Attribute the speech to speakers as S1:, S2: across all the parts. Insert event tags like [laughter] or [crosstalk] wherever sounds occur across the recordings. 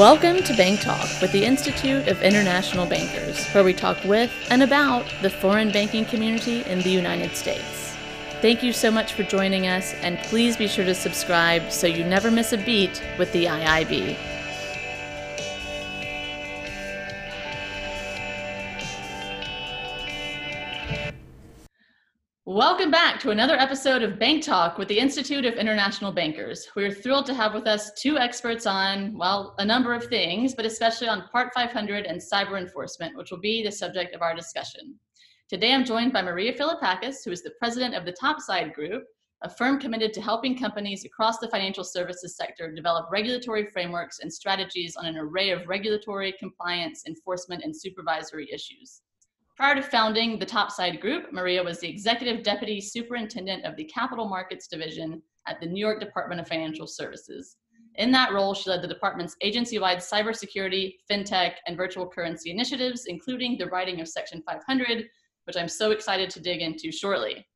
S1: Welcome to Bank Talk with the Institute of International Bankers, where we talk with and about the foreign banking community in the United States. Thank you so much for joining us, and please be sure to subscribe so you never miss a beat with the IIB. Welcome back to another episode of Bank Talk with the Institute of International Bankers. We're thrilled to have with us two experts on, well, a number of things, but especially on Part 500 and cyber enforcement, which will be the subject of our discussion. Today I'm joined by Maria Filipakis, who is the president of the Topside Group, a firm committed to helping companies across the financial services sector develop regulatory frameworks and strategies on an array of regulatory, compliance, enforcement, and supervisory issues. Prior to founding the Topside Group, Maria was the Executive Deputy Superintendent of the Capital Markets Division at the New York Department of Financial Services. In that role, she led the department's agency-wide cybersecurity, fintech, and virtual currency initiatives, including the writing of Section 500, which I'm so excited to dig into shortly.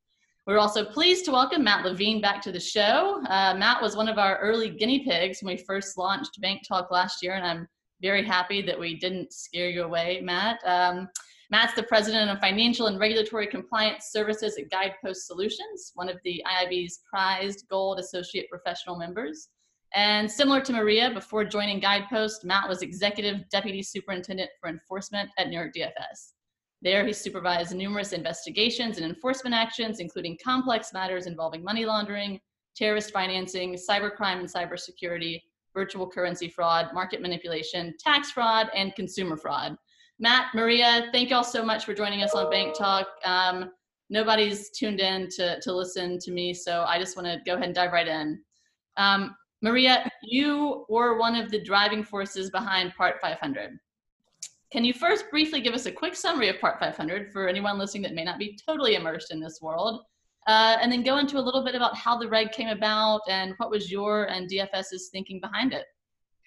S1: We're also pleased to welcome Matt Levine back to the show. Uh, Matt was one of our early guinea pigs when we first launched Bank Talk last year, and I'm very happy that we didn't scare you away, Matt. Um, Matt's the president of financial and regulatory compliance services at Guidepost Solutions, one of the IIB's prized gold associate professional members. And similar to Maria, before joining Guidepost, Matt was executive deputy superintendent for enforcement at New York DFS. There, he supervised numerous investigations and enforcement actions, including complex matters involving money laundering, terrorist financing, cybercrime and cybersecurity, virtual currency fraud, market manipulation, tax fraud, and consumer fraud. Matt, Maria, thank y'all so much for joining us on Bank Talk. Um, nobody's tuned in to, to listen to me, so I just want to go ahead and dive right in. Um, Maria, you were one of the driving forces behind Part 500. Can you first briefly give us a quick summary of Part 500 for anyone listening that may not be totally immersed in this world? Uh, and then go into a little bit about how the reg came about and what was your and DFS's thinking behind it.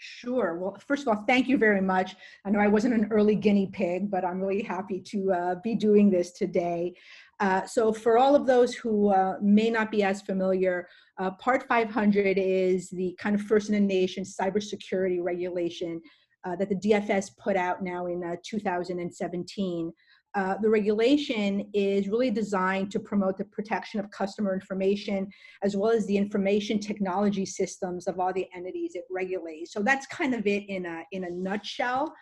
S2: Sure. Well, first of all, thank you very much. I know I wasn't an early guinea pig, but I'm really happy to uh, be doing this today. Uh, so for all of those who uh, may not be as familiar, uh, Part 500 is the kind of first in the nation cybersecurity regulation uh, that the DFS put out now in uh, 2017. Uh, the regulation is really designed to promote the protection of customer information as well as the information technology systems of all the entities it regulates. So that's kind of it in a, in a nutshell.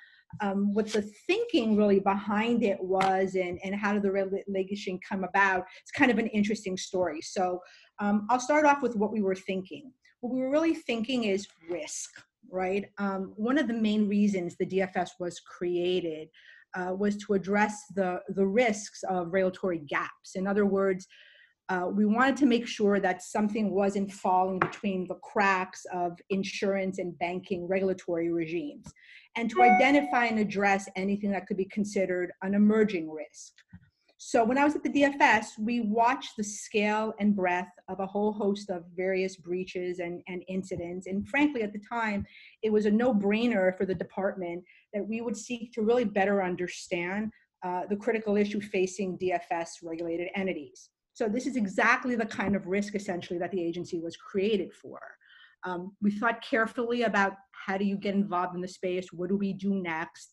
S2: Um, what the thinking really behind it was and, and how did the regulation come about, it's kind of an interesting story. So um, I'll start off with what we were thinking. What we were really thinking is risk, right? Um, one of the main reasons the DFS was created uh, was to address the, the risks of regulatory gaps. In other words, uh, we wanted to make sure that something wasn't falling between the cracks of insurance and banking regulatory regimes, and to identify and address anything that could be considered an emerging risk. So when I was at the DFS, we watched the scale and breadth of a whole host of various breaches and, and incidents. And frankly, at the time, it was a no-brainer for the department that we would seek to really better understand uh, the critical issue facing DFS regulated entities. So this is exactly the kind of risk essentially that the agency was created for. Um, we thought carefully about how do you get involved in the space? What do we do next?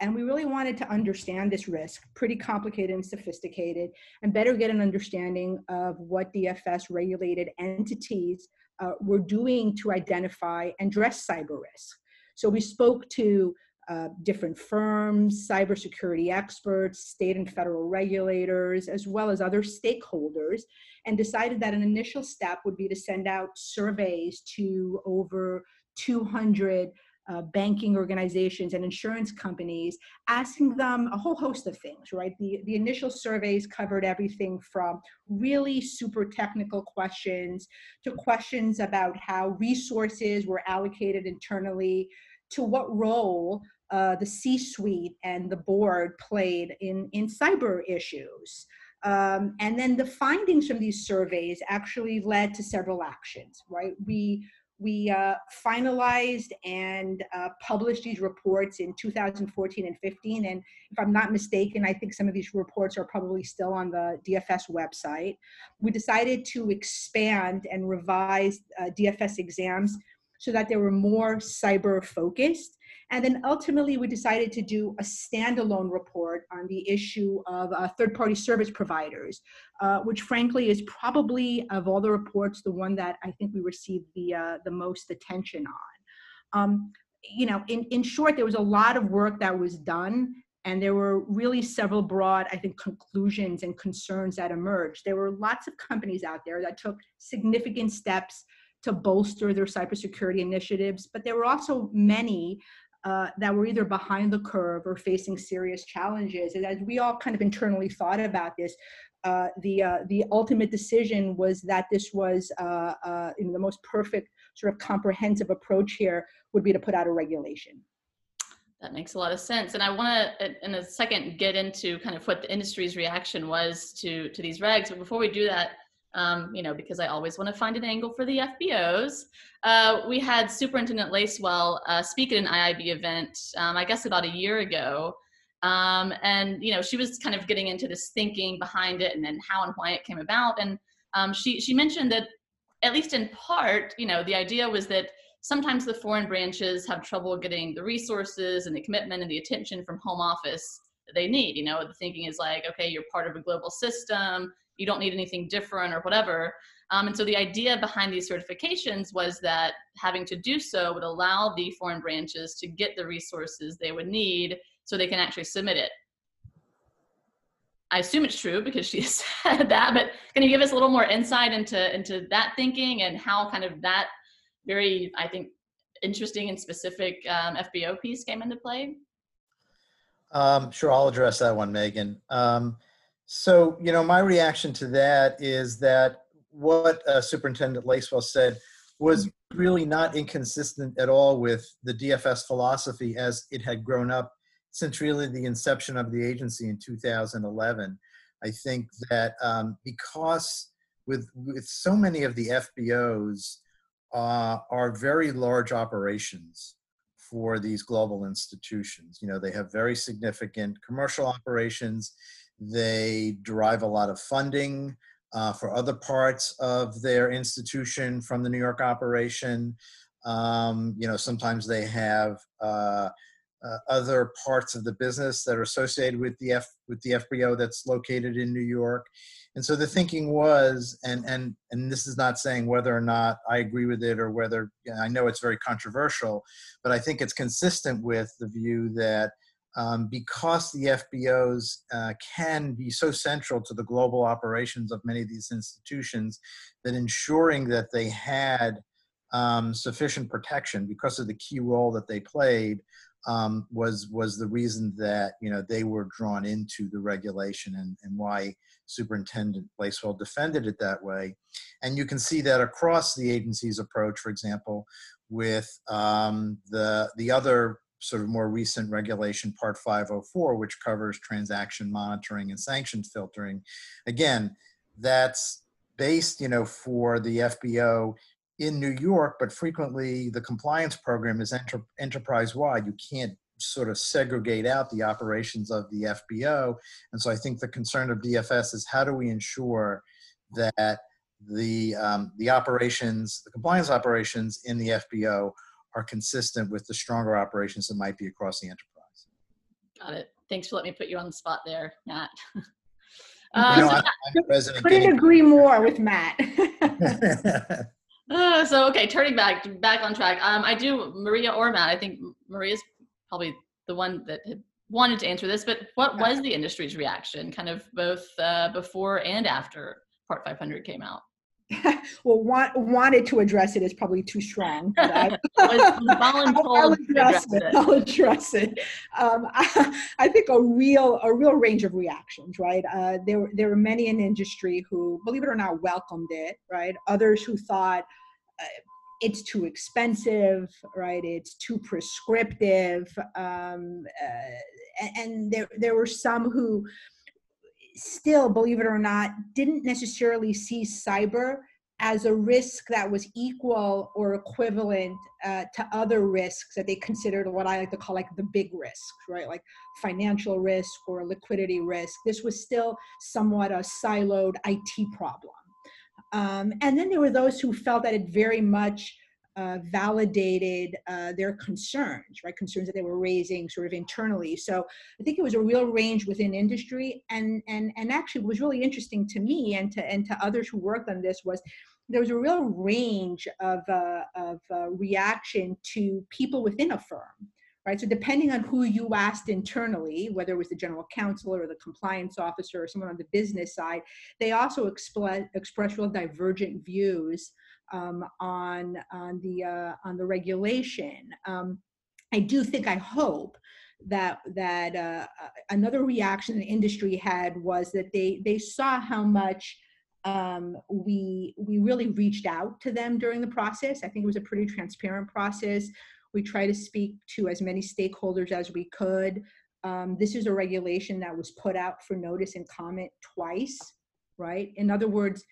S2: And we really wanted to understand this risk, pretty complicated and sophisticated, and better get an understanding of what DFS regulated entities uh, were doing to identify and address cyber risk. So we spoke to uh, different firms, cybersecurity experts, state and federal regulators, as well as other stakeholders, and decided that an initial step would be to send out surveys to over 200 uh, banking organizations and insurance companies, asking them a whole host of things, right? The, the initial surveys covered everything from really super technical questions to questions about how resources were allocated internally, to what role uh, the C-suite and the board played in, in cyber issues. Um, and then the findings from these surveys actually led to several actions, right? We we uh, finalized and uh, published these reports in 2014 and 15. And if I'm not mistaken, I think some of these reports are probably still on the DFS website. We decided to expand and revise uh, DFS exams so that they were more cyber focused. And then ultimately, we decided to do a standalone report on the issue of uh, third party service providers, uh, which frankly is probably, of all the reports, the one that I think we received the, uh, the most attention on. Um, you know, in, in short, there was a lot of work that was done and there were really several broad, I think, conclusions and concerns that emerged. There were lots of companies out there that took significant steps to bolster their cybersecurity initiatives, but there were also many uh, that were either behind the curve or facing serious challenges. And as we all kind of internally thought about this, uh, the uh, the ultimate decision was that this was uh, uh, in the most perfect sort of comprehensive approach here would be to put out a regulation.
S1: That makes a lot of sense. And I want to, in a second, get into kind of what the industry's reaction was to to these regs. But before we do that, um, you know, because I always want to find an angle for the FBOs, uh, we had Superintendent Lacewell uh, speak at an IIB event, um, I guess about a year ago. Um, and you know, she was kind of getting into this thinking behind it, and then how and why it came about. And um, she she mentioned that, at least in part, you know, the idea was that sometimes the foreign branches have trouble getting the resources and the commitment and the attention from home office that they need. You know, the thinking is like, okay, you're part of a global system, you don't need anything different or whatever. Um, and so the idea behind these certifications was that having to do so would allow the foreign branches to get the resources they would need so they can actually submit it. I assume it's true because she [laughs] said that, but can you give us a little more insight into, into that thinking and how kind of that very, I think, interesting and specific um, FBO piece came into play?
S3: Um, sure, I'll address that one, Megan. Um, so, you know, my reaction to that is that what uh, Superintendent Lacewell said was really not inconsistent at all with the DFS philosophy as it had grown up since really the inception of the agency in 2011. I think that um, because with with so many of the FBOs uh, are very large operations for these global institutions. You know, they have very significant commercial operations. They derive a lot of funding uh, for other parts of their institution from the New York operation. Um, you know, sometimes they have uh, uh, other parts of the business that are associated with the F with the FBO that's located in New York. And so the thinking was, and and and this is not saying whether or not I agree with it or whether I know it's very controversial, but I think it's consistent with the view that um, because the FBOs uh, can be so central to the global operations of many of these institutions, that ensuring that they had um, sufficient protection because of the key role that they played um, was was the reason that you know they were drawn into the regulation and, and why Superintendent Lacewell defended it that way. And you can see that across the agency's approach, for example, with um, the the other sort of more recent regulation, Part 504, which covers transaction monitoring and sanctions filtering. Again, that's based, you know, for the FBO in New York, but frequently the compliance program is enter, enterprise wide. You can't sort of segregate out the operations of the FBO. And so I think the concern of DFS is how do we ensure that the, um, the operations, the compliance operations in the FBO are consistent with the stronger operations that might be across the enterprise.
S1: Got it. Thanks for letting me put you on the spot there, Matt. [laughs]
S3: Uh, you know, I'm, I'm
S2: couldn't agree more with Matt. [laughs]
S1: Uh, so okay, turning back back on track. Um, I do Maria or Matt. I think Maria's probably the one that wanted to answer this. But what was the industry's reaction, kind of both uh, before and after Part 500 came out? [laughs]
S2: well, want, wanted to address it is probably too strong. I, [laughs] [laughs]
S1: I'll, address
S2: it. it. I'll address it. Um, I, I, think a real a real range of reactions. Right. Uh, there there were many in industry who, believe it or not, welcomed it. Right. Others who thought. Uh, it's too expensive, right? It's too prescriptive, um, uh, and, and there there were some who still, believe it or not, didn't necessarily see cyber as a risk that was equal or equivalent uh, to other risks that they considered what I like to call like the big risks, right? Like financial risk or liquidity risk. This was still somewhat a siloed IT problem. Um, and then there were those who felt that it very much uh, validated uh, their concerns, right? Concerns that they were raising sort of internally. So I think it was a real range within industry, and and and actually was really interesting to me and to and to others who worked on this was there was a real range of uh, of uh, reaction to people within a firm. Right, so depending on who you asked internally, whether it was the general counsel or the compliance officer or someone on the business side, they also express, express real divergent views um, on on the uh, on the regulation. Um, I do think I hope that that uh, another reaction the industry had was that they they saw how much um, we we really reached out to them during the process. I think it was a pretty transparent process. We try to speak to as many stakeholders as we could. Um, this is a regulation that was put out for notice and comment twice, right? In other words,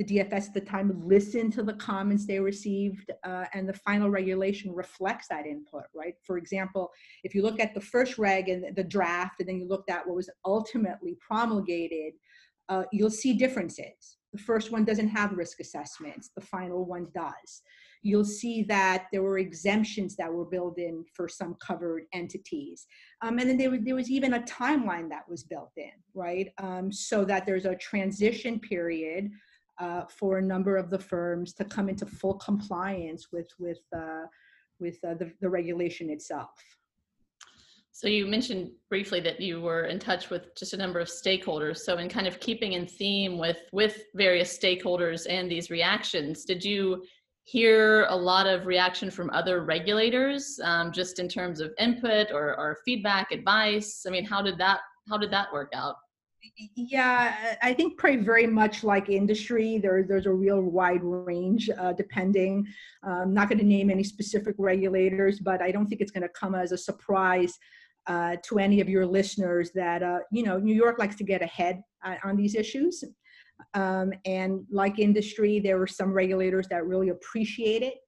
S2: the DFS at the time listened to the comments they received, uh, and the final regulation reflects that input, right? For example, if you look at the first reg and the draft, and then you looked at what was ultimately promulgated, uh, you'll see differences. The first one doesn't have risk assessments, the final one does. You'll see that there were exemptions that were built in for some covered entities. Um, and then there was, there was even a timeline that was built in, right? Um, so that there's a transition period uh, for a number of the firms to come into full compliance with with uh, with uh, the, the regulation itself.
S1: So you mentioned briefly that you were in touch with just a number of stakeholders. So in kind of keeping in theme with with various stakeholders and these reactions, did you hear a lot of reaction from other regulators, um, just in terms of input or, or feedback, advice? I mean, how did that how did that work out?
S2: Yeah i think probably very much like industry. There, there's a real wide range uh, depending. I'm um, not going to name any specific regulators but i don't think it's going to come as a surprise uh, to any of your listeners that uh, you know new york likes to get ahead uh, on these issues. Um, and like industry there were some regulators that really appreciate it.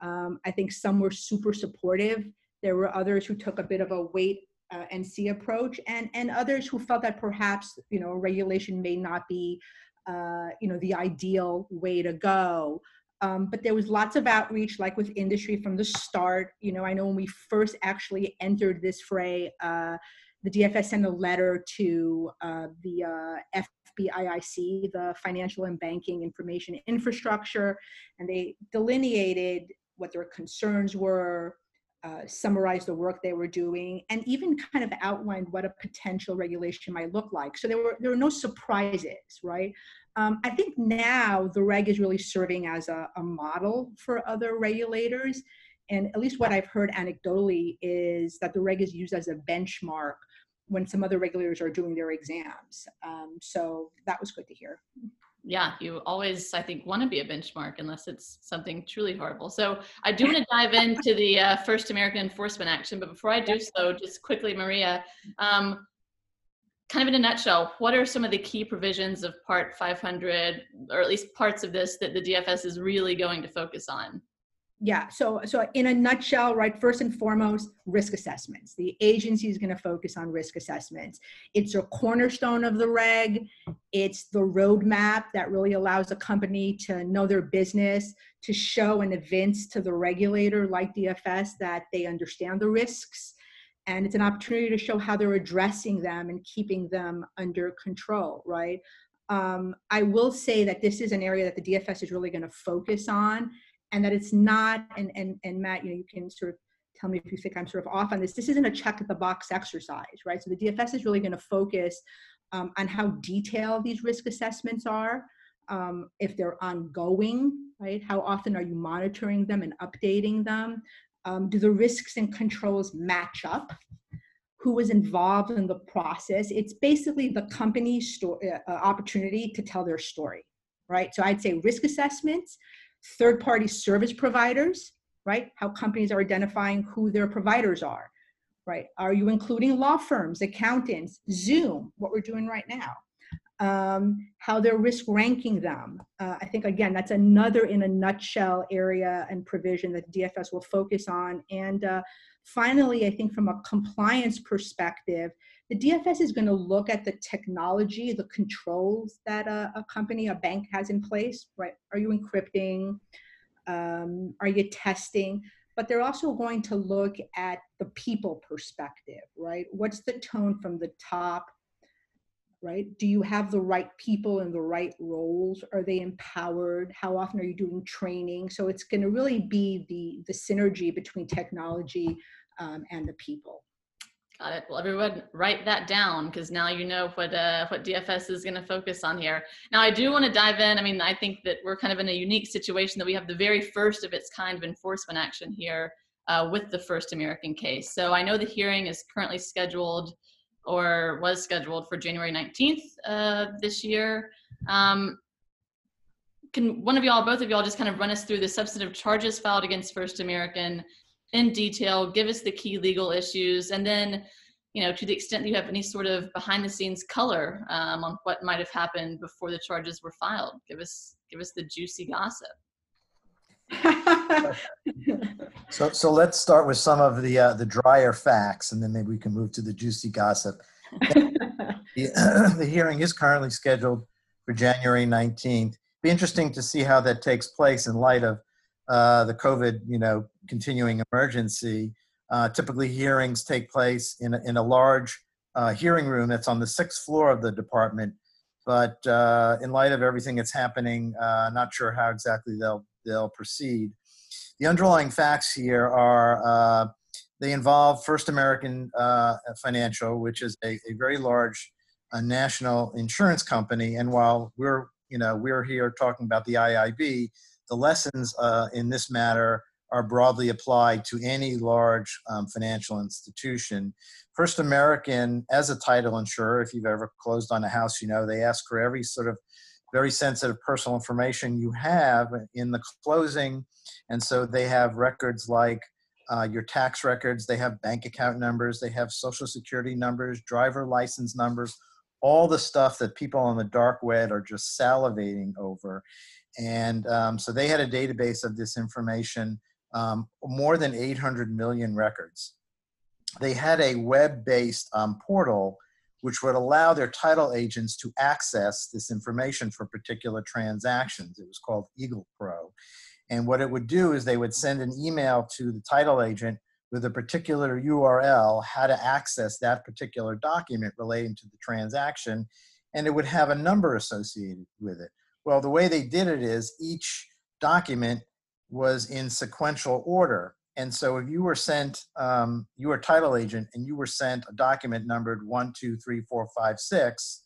S2: Um, i think some were super supportive. There were others who took a bit of a wait uh, and see approach and and others who felt that perhaps you know regulation may not be uh, you know the ideal way to go. Um, but there was lots of outreach like with industry from the start. You know i know when we first actually entered this fray uh, the dfs sent a letter to uh, the uh, FBIIC, the Financial and Banking Information Infrastructure, and they delineated what their concerns were, uh, summarize the work they were doing and even kind of outlined what a potential regulation might look like. So there were there were no surprises, right? Um, I think now the reg is really serving as a, a model for other regulators. And at least what I've heard anecdotally is that the reg is used as a benchmark when some other regulators are doing their exams. Um, so that was good to hear
S1: yeah, you always, I think, want to be a benchmark unless it's something truly horrible. So I do want to dive into the uh, first American enforcement action, but before I do so, just quickly, Maria, um, kind of in a nutshell, what are some of the key provisions of Part 500, or at least parts of this that the DFS is really going to focus on?
S2: Yeah so so in a nutshell right first and foremost risk assessments. The agency is going to focus on risk assessments. It's a cornerstone of the reg. It's the roadmap that really allows a company to know their business to show and evince to the regulator like dfs that they understand the risks. And it's an opportunity to show how they're addressing them and keeping them under control right? Um, i will say that this is an area that the dfs is really going to focus on and that it's not and and and matt you know you can sort of tell me if you think i'm sort of off on this. This isn't a check the box exercise right? So the dfs is really going to focus um, on how detailed these risk assessments are um, if they're ongoing right? How often are you monitoring them and updating them? Um, do the risks and controls match up? Who was involved in the process? It's basically the company's sto- uh, opportunity to tell their story right? So i'd say risk assessments third party service providers, right? How companies are identifying who their providers are, right? Are you including law firms, accountants, Zoom, what we're doing right now? Um, how they're risk ranking them. Uh, I think, again, that's another in a nutshell area and provision that DFS will focus on. And uh, finally, I think from a compliance perspective, the DFS is going to look at the technology, the controls that a, a, company, a bank has in place, right? Are you encrypting? Um, are you testing? But they're also going to look at the people perspective, right? What's the tone from the top? Right? Do you have the right people in the right roles? Are they empowered? How often are you doing training? So it's going to really be the the synergy between technology um, and the people.
S1: Got it. Well, everyone, write that down because now you know what uh, what DFS is going to focus on here. Now, I do want to dive in. I mean, I think that we're kind of in a unique situation that we have the very first of its kind of enforcement action here uh, with the First American case. So I know the hearing is currently scheduled or was scheduled for January 19th uh, this year. Um, can one of y'all, both of y'all, just kind of run us through the substantive charges filed against First American in detail, give us the key legal issues, and then, you know, to the extent that you have any sort of behind the scenes color um, on what might have happened before the charges were filed, give us give us the juicy gossip. [laughs]
S3: So, so let's start with some of the uh, the drier facts, and then maybe we can move to the juicy gossip. [laughs] the, [clears throat] the hearing is currently scheduled for January 19th. Be interesting to see how that takes place in light of uh, the COVID, you know, continuing emergency. Uh, typically, hearings take place in a, in a large uh, hearing room that's on the sixth floor of the department. But uh, in light of everything that's happening, not sure how exactly they'll they'll proceed. The underlying facts here are they involve First American Financial, which is a, a very large national insurance company. And while we're you know we're here talking about the IIB, the lessons uh, in this matter are broadly applied to any large um, financial institution. First American, as a title insurer, if you've ever closed on a house, you know they ask for every sort of very sensitive personal information you have in the closing. And so they have records like uh, your tax records, they have bank account numbers, they have social security numbers, driver license numbers, all the stuff that people on the dark web are just salivating over. And um, so they had a database of this information, um, more than 800 million records. They had a web based um, portal which would allow their title agents to access this information for particular transactions. It was called Eagle Pro. And what it would do is they would send an email to the title agent with a particular URL, how to access that particular document relating to the transaction, and it would have a number associated with it. Well, the way they did it is each document was in sequential order. And so if you were sent, um, you were a title agent and you were sent a document numbered one, two, three, four, five, six,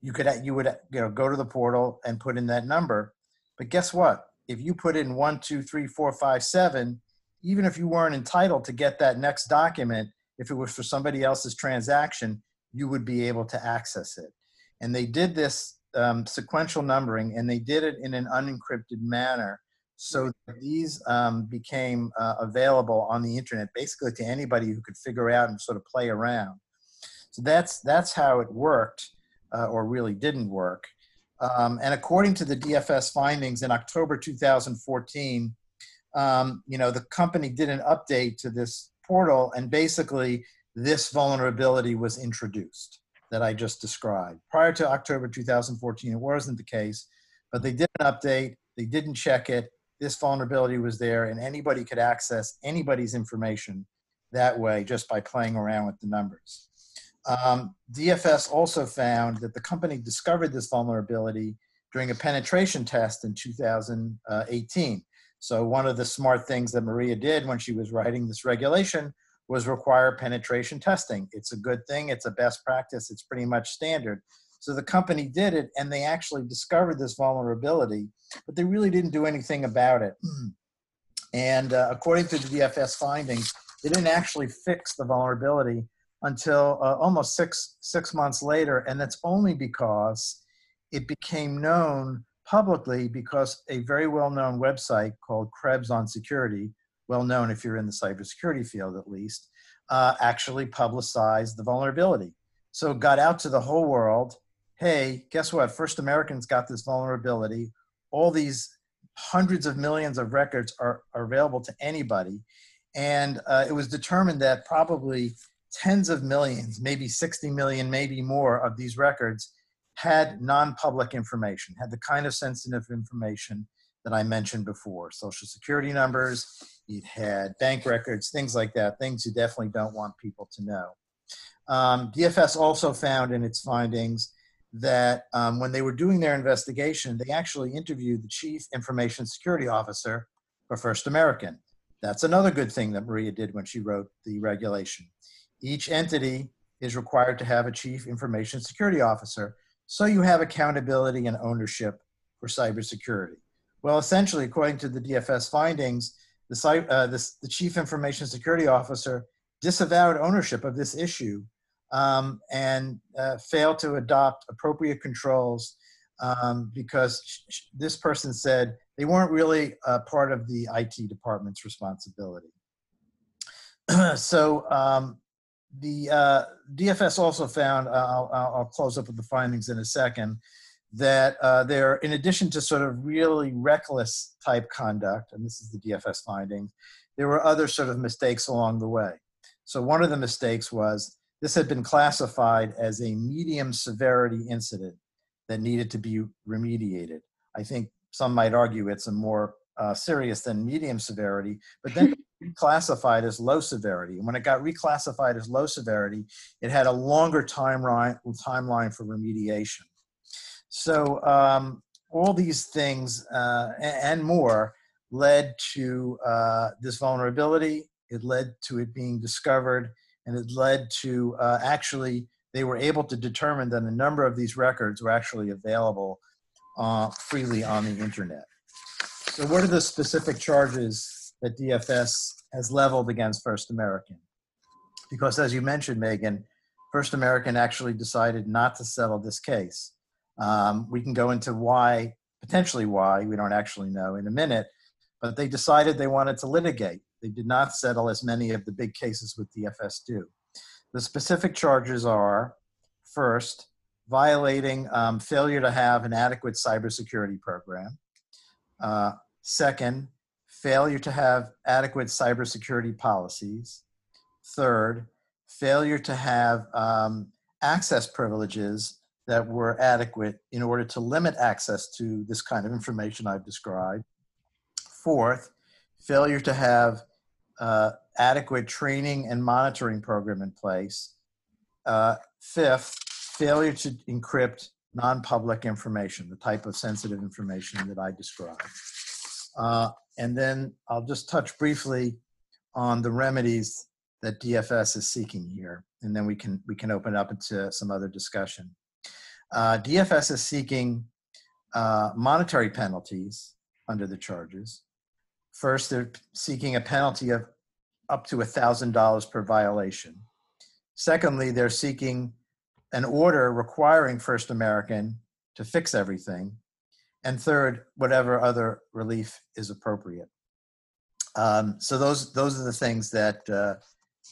S3: you could you would you know go to the portal and put in that number. But guess what? If you put in one, two, three, four, five, seven, even if you weren't entitled to get that next document, if it was for somebody else's transaction, you would be able to access it. And they did this um, sequential numbering, and they did it in an unencrypted manner. So these um, became uh, available on the internet, basically to anybody who could figure out and sort of play around. So that's that's how it worked, uh, or really didn't work. Um, and according to the DFS findings in October 2014, um, you know the company did an update to this portal, and basically this vulnerability was introduced that I just described. Prior to October 2014, it wasn't the case, but they did an update, they didn't check it, this vulnerability was there, and anybody could access anybody's information that way just by playing around with the numbers. Um, DFS also found that the company discovered this vulnerability during a penetration test in 2018. So one of the smart things that Maria did when she was writing this regulation was require penetration testing. It's a good thing, it's a best practice, it's pretty much standard. So the company did it and they actually discovered this vulnerability, but they really didn't do anything about it. [clears throat] And uh, according to the DFS findings, they didn't actually fix the vulnerability until uh, almost six six months later, and that's only because it became known publicly because a very well-known website called Krebs on Security well known if you're in the cybersecurity field at least, uh, actually publicized the vulnerability. So got out to the whole world. Hey, guess what? First Americans got this vulnerability. All these hundreds of millions of records are, are available to anybody. And uh, it was determined that probably tens of millions, maybe 60 million, maybe more of these records had non public information, had the kind of sensitive information that I mentioned before social security numbers, it had bank records, things like that, things you definitely don't want people to know. Um, DFS also found in its findings that um, when they were doing their investigation, they actually interviewed the chief information security officer for First American. That's another good thing that Maria did when she wrote the regulation. Each entity is required to have a chief information security officer, so you have accountability and ownership for cybersecurity. Well, essentially, according to the DFS findings, the, uh, this, the chief information security officer disavowed ownership of this issue um, and uh, failed to adopt appropriate controls um, because this person said they weren't really uh, part of the IT department's responsibility. [clears throat] so um, the uh, DFS also found, uh, I'll, I'll, close up with the findings in a second, that uh, there, in addition to sort of really reckless type conduct, and this is the DFS finding, there were other sort of mistakes along the way. So one of the mistakes was this had been classified as a medium severity incident that needed to be remediated. I think some might argue it's a more uh, serious than medium severity, but then [laughs] reclassified as low severity. And when it got reclassified as low severity, it had a longer timeline timeline for remediation. So um, all these things uh, and more led to uh, this vulnerability. It led to it being discovered, and it led to uh, actually they were able to determine that a number of these records were actually available uh, freely on the internet. So, what are the specific charges that DFS has leveled against First American? Because, as you mentioned, Megan, First American actually decided not to settle this case. Um, we can go into why, potentially why, we don't actually know in a minute, but they decided they wanted to litigate. They did not settle as many of the big cases with DFS do. The specific charges are first, violating um, failure to have an adequate cybersecurity program. Uh, second, failure to have adequate cybersecurity policies. Third, failure to have um, access privileges that were adequate in order to limit access to this kind of information I've described. Fourth, failure to have uh, adequate training and monitoring program in place. Uh, fifth, failure to encrypt non-public information, the type of sensitive information that I described. Uh, and then I'll just touch briefly on the remedies that DFS is seeking here, and then we can we can open up into some other discussion. Uh, DFS is seeking uh, monetary penalties under the charges. First, they're seeking a penalty of up to $1,000 per violation. Secondly, they're seeking an order requiring First American to fix everything. And third, whatever other relief is appropriate. Um, so those those are the things that uh,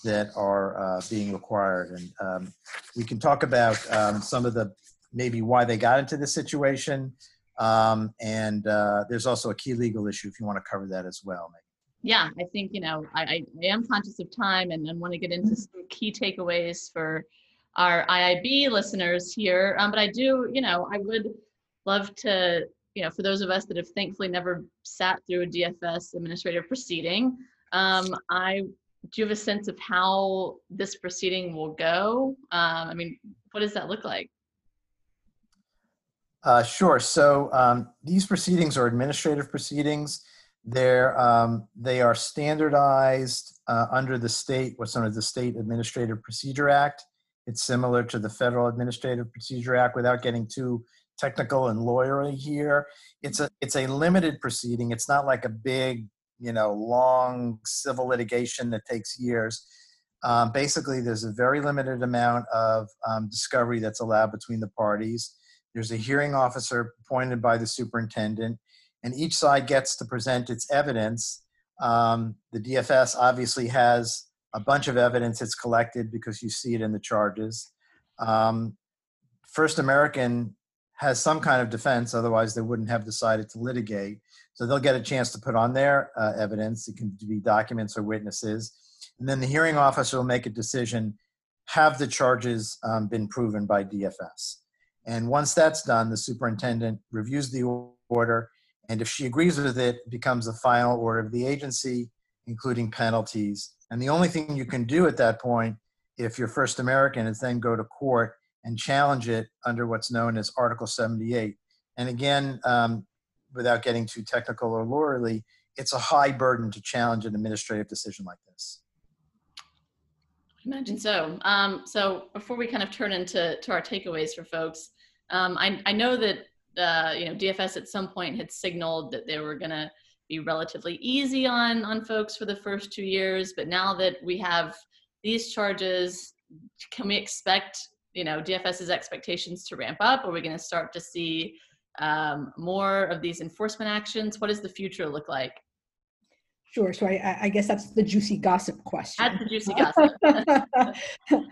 S3: that are uh, being required, and um, we can talk about um, some of the maybe why they got into this situation, um, and uh, there's also a key legal issue if you want to cover that as well.
S1: Yeah, I think you know I, I am conscious of time and, and want to get into some key takeaways for our IIB listeners here. Um, but I do, you know, I would love to, you know, for those of us that have thankfully never sat through a DFS administrative proceeding, um, I do you have a sense of how this proceeding will go? Um, I mean, what does that look like?
S3: Uh, sure. So um, these proceedings are administrative proceedings. They're um, they are standardized uh, under the state what's known as the State Administrative Procedure Act. It's similar to the Federal Administrative Procedure Act without getting too technical and lawyery here. It's a it's a limited proceeding. It's not like a big, you know, long civil litigation that takes years. Um, basically, there's a very limited amount of um, discovery that's allowed between the parties. There's a hearing officer appointed by the superintendent, and each side gets to present its evidence. Um, the DFS obviously has a bunch of evidence it's collected because you see it in the charges. Um, First American has some kind of defense, otherwise they wouldn't have decided to litigate. So they'll get a chance to put on their uh, evidence. It can be documents or witnesses. And then the hearing officer will make a decision have the charges um, been proven by DFS? And once that's done, the superintendent reviews the order And if she agrees with it, it becomes the final order of the agency, including penalties. And the only thing you can do at that point, if you're First American, is then go to court and challenge it under what's known as Article 78. And again, um, without getting too technical or lawyerly, it's a high burden to challenge an administrative decision like this.
S1: Imagine so. Um, so before we kind of turn into to our takeaways for folks, um, I, I know that uh, you know DFS at some point had signaled that they were going to be relatively easy on on folks for the first two years, but now that we have these charges, can we expect you know DFS's expectations to ramp up? Are we going to start to see um, more of these enforcement actions? What does the future look like?
S2: Sure. So I, I guess that's the juicy gossip question.
S1: That's the juicy [laughs] gossip.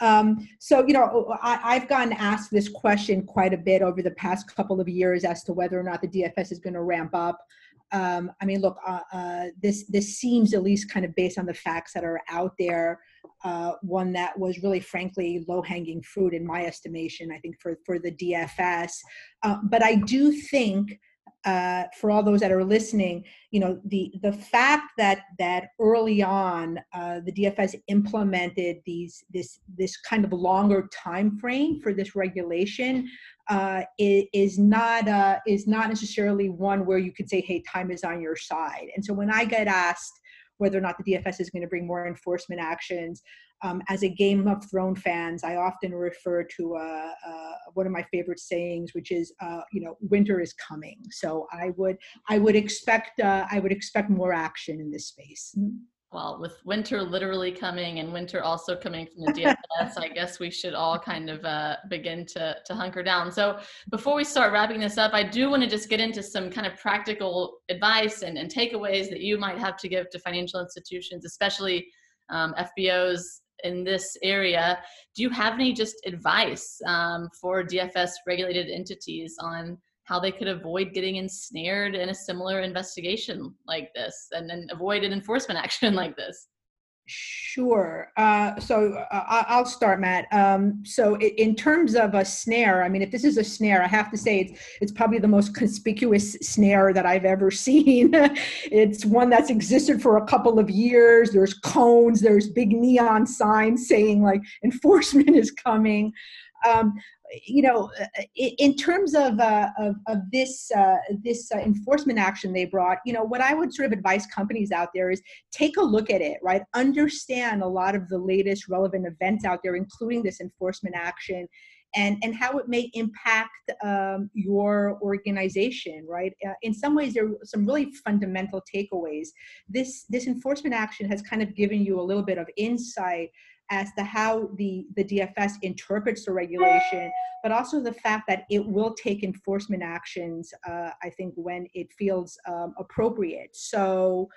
S2: um, so, you know, I, have gotten asked this question quite a bit over the past couple of years as to whether or not the DFS is going to ramp up. Um, I mean, look, uh, uh, this this seems at least kind of based on the facts that are out there, uh, one that was really, frankly, low hanging fruit in my estimation. I think for for the DFS, uh, but I do think uh, for all those that are listening, you know, the the fact that that early on uh, the DFS implemented these this this kind of longer time frame for this regulation uh, is, not uh, is not necessarily one where you could say, hey, time is on your side. And so when I get asked whether or not the DFS is going to bring more enforcement actions. Um, as a Game of Thrones fans, I often refer to uh, uh, one of my favorite sayings, which is, uh, you know, winter is coming. So I would, I would expect, uh, I would expect more action in this space. Mm-hmm
S1: well, with winter literally coming and winter also coming from the [laughs] DFS, I guess we should all kind of uh, begin to, to hunker down. So before we start wrapping this up, I do want to just get into some kind of practical advice and, and takeaways that you might have to give to financial institutions, especially um, FBOs in this area. Do you have any just advice um, for DFS regulated entities on how they could avoid getting ensnared in a similar investigation like this and then avoid an enforcement [laughs] action like this?
S2: Sure. Uh, so uh, I'll start, Matt. Um, so in terms of a snare, I mean, if this is a snare, I have to say it's it's probably the most [laughs] conspicuous snare that I've ever seen. [laughs] it's one that's existed for a couple of years. There's cones. There's big neon signs saying like enforcement [laughs] is coming. Um, you know, in terms of, uh, of, of, this, uh, this uh, enforcement action they brought, you know, what I would sort of advise companies out there is take a look at it, right? Understand a lot of the latest relevant events out there, including this enforcement action. And, and how it may impact um, your organization, right? Uh, in some ways, there are some really fundamental takeaways. This, this enforcement action has kind of given you a little bit of insight as to how the, the DFS interprets the regulation, but also the fact that it will take enforcement actions, uh, I think, when it feels um, appropriate. So,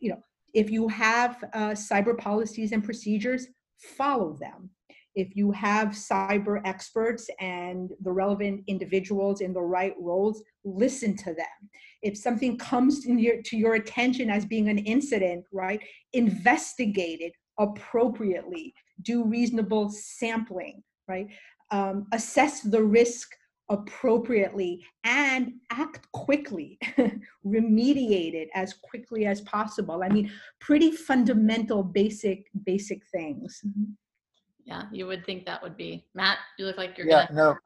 S2: you know, if you have uh, cyber policies and procedures, follow them. If you have cyber experts and the relevant individuals in the right roles, listen to them. If something comes your, to your attention as being an incident, right, investigate it, appropriately, do reasonable sampling, right? Um, assess the risk appropriately and act quickly, [laughs] remediate it as quickly as possible. I mean, pretty fundamental, basic, basic things. Mm-hmm.
S1: Yeah, you would think that would be Matt. You look like you're.
S3: Yeah,
S1: gonna-
S3: no,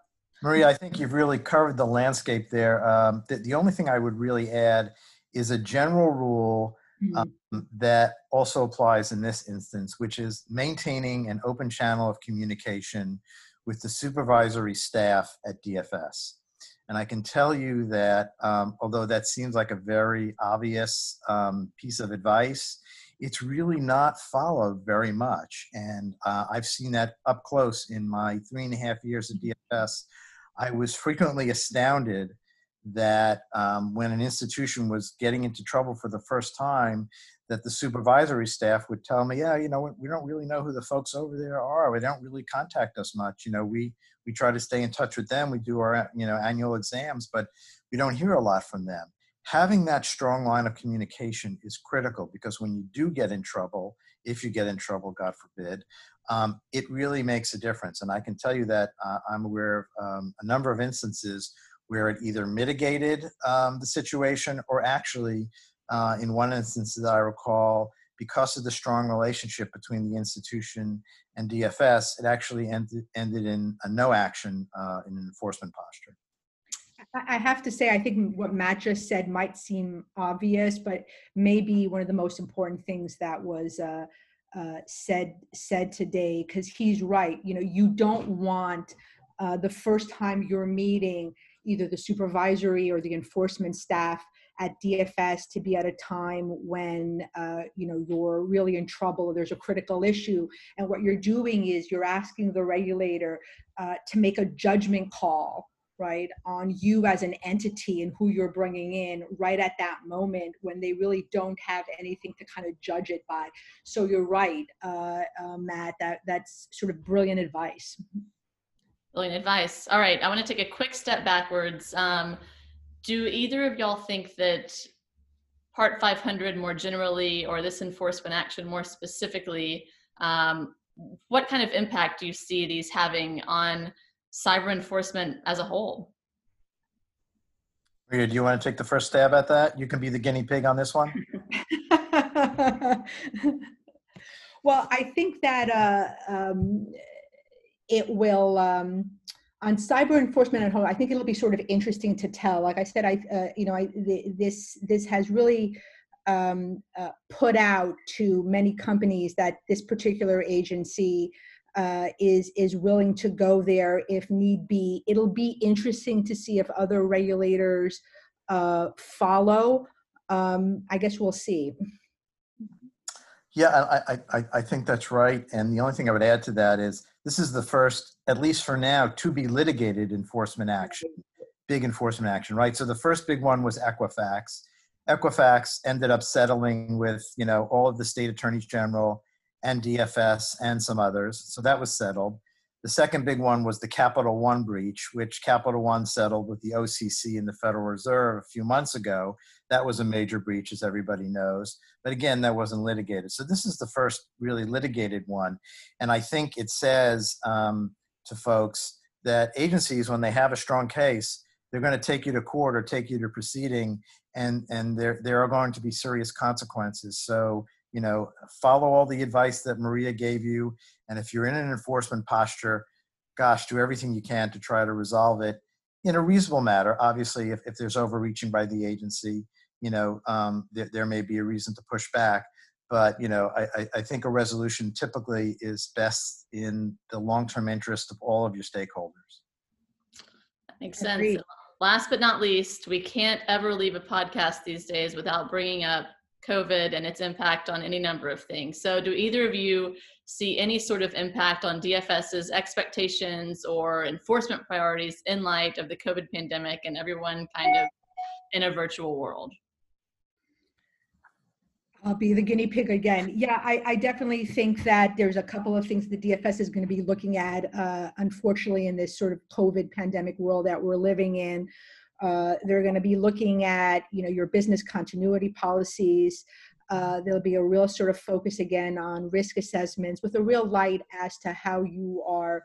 S3: Maria, I think you've really covered the landscape there. Um, the, the only thing I would really add is a general rule mm-hmm. um, that also applies in this instance, which is maintaining an open channel of communication with the supervisory staff at DFS. And I can tell you that um, although that seems like a very obvious um, piece of advice, it's really not followed very much. And uh, I've seen that up close in my three and a half years at DFS. I was frequently astounded that um, when an institution was getting into trouble for the first time, that the supervisory staff would tell me, yeah, you know, we don't really know who the folks over there are. They don't really contact us much. You know, we we try to stay in touch with them. We do our you know annual exams, but we don't hear a lot from them. Having that strong line of communication is critical because when you do get in trouble, if you get in trouble, God forbid, um, it really makes a difference. And I can tell you that uh, I'm aware of um, a number of instances where it either mitigated um, the situation or actually, uh, in one instance that I recall, because of the strong relationship between the institution and DFS, it actually ended, ended in a no action uh, in an enforcement posture.
S2: I have to say, I think what Matt just said might seem obvious, but maybe one of the most important things that was uh, uh, said said today, because he's right. You know, you don't want uh, the first time you're meeting either the supervisory or the enforcement staff at DFS to be at a time when uh, you know you're really in trouble. There's a critical issue, and what you're doing is you're asking the regulator uh, to make a judgment call right on you as an entity and who you're bringing in right at that moment when they really don't have anything to kind of judge it by so you're right uh, uh, matt that that's sort of brilliant advice
S1: brilliant advice all right i want to take a quick step backwards um, do either of y'all think that part 500 more generally or this enforcement action more specifically um, what kind of impact do you see these having on cyber enforcement as a whole.
S3: Maria, do you want to take the first stab at that? You can be the guinea pig on this one. [laughs]
S2: well, I think that uh, um, it will. Um, on cyber enforcement at home, I think it'll be sort of interesting to tell. Like I said, I uh, you know, I this this has really um, uh, put out to many companies that this particular agency uh, is is willing to go there if need be. It'll be interesting to see if other regulators uh, follow. Um, I guess we'll see.
S3: Yeah, I, I, I think that's right. And the only thing I would add to that is this is the first, at least for now, to be litigated enforcement action, big enforcement action, right? So the first big one was Equifax. Equifax ended up settling with, you know, all of the state attorneys general and DFS and some others. So that was settled. The second big one was the Capital One breach, which Capital One settled with the OCC and the Federal Reserve a few months ago. That was a major breach, as everybody knows. But again, that wasn't litigated. So this is the first really litigated one. And I think it says um, to folks that agencies, when they have a strong case, they're going to take you to court or take you to proceeding, and, and there, there are going to be serious consequences. So you know, follow all the advice that Maria gave you. And if you're in an enforcement posture, gosh, do everything you can to try to resolve it in a reasonable manner. Obviously, if, if there's overreaching by the agency, you know, um, there, there may be a reason to push back. But, you know, I, I think a resolution typically is best in the long-term interest of all of your stakeholders.
S1: That makes sense. Agreed. Last but not least, we can't ever leave a podcast these days without bringing up COVID and its impact on any number of things. So, do either of you see any sort of impact on DFS's expectations or enforcement priorities in light of the COVID pandemic and everyone kind of in a virtual world?
S2: I'll be the guinea pig again. Yeah, I, I, definitely think that there's a couple of things the DFS is going to be looking at, uh, unfortunately, in this sort of COVID pandemic world that we're living in. Uh, they're going to be looking at, you know, your business continuity policies. Uh, there'll be a real sort of focus again on risk assessments with a real light as to how you are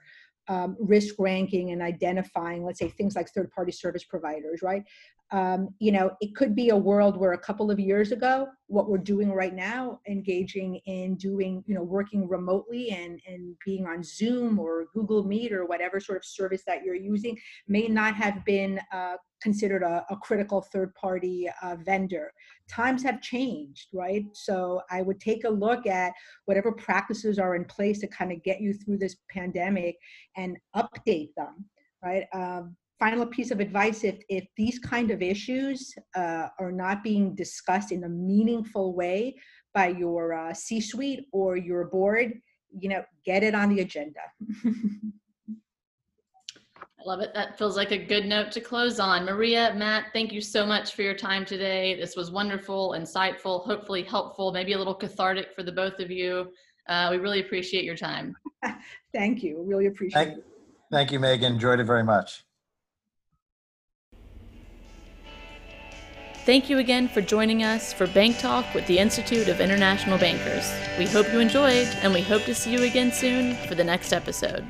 S2: um, risk ranking and identifying, let's say, things like third party service providers, right? Um, you know, it could be a world where a couple of years ago, what we're doing right now, engaging in doing, you know, working remotely and, and being on Zoom or Google Meet or whatever sort of service that you're using, may not have been uh, considered a, a, critical third party uh, vendor. Times have changed, right? So I would take a look at whatever practices are in place to kind of get you through this pandemic and update them, right? Um, final piece of advice if, if these kind of issues uh, are not being discussed in a meaningful way by your uh, C suite or your board, you know, get it on the agenda.
S1: I love it. That feels like a good note to close on. Maria, Matt, thank you so much for your time today. This was wonderful, insightful, hopefully helpful, maybe a little cathartic for the both of you. Uh, we really appreciate your time. [laughs]
S2: thank you. Really appreciate
S3: thank, it. Thank you, Megan. Enjoyed it very much.
S1: Thank you again for joining us for Bank Talk with the Institute of International Bankers. We hope you enjoyed, and we hope to see you again soon for the next episode.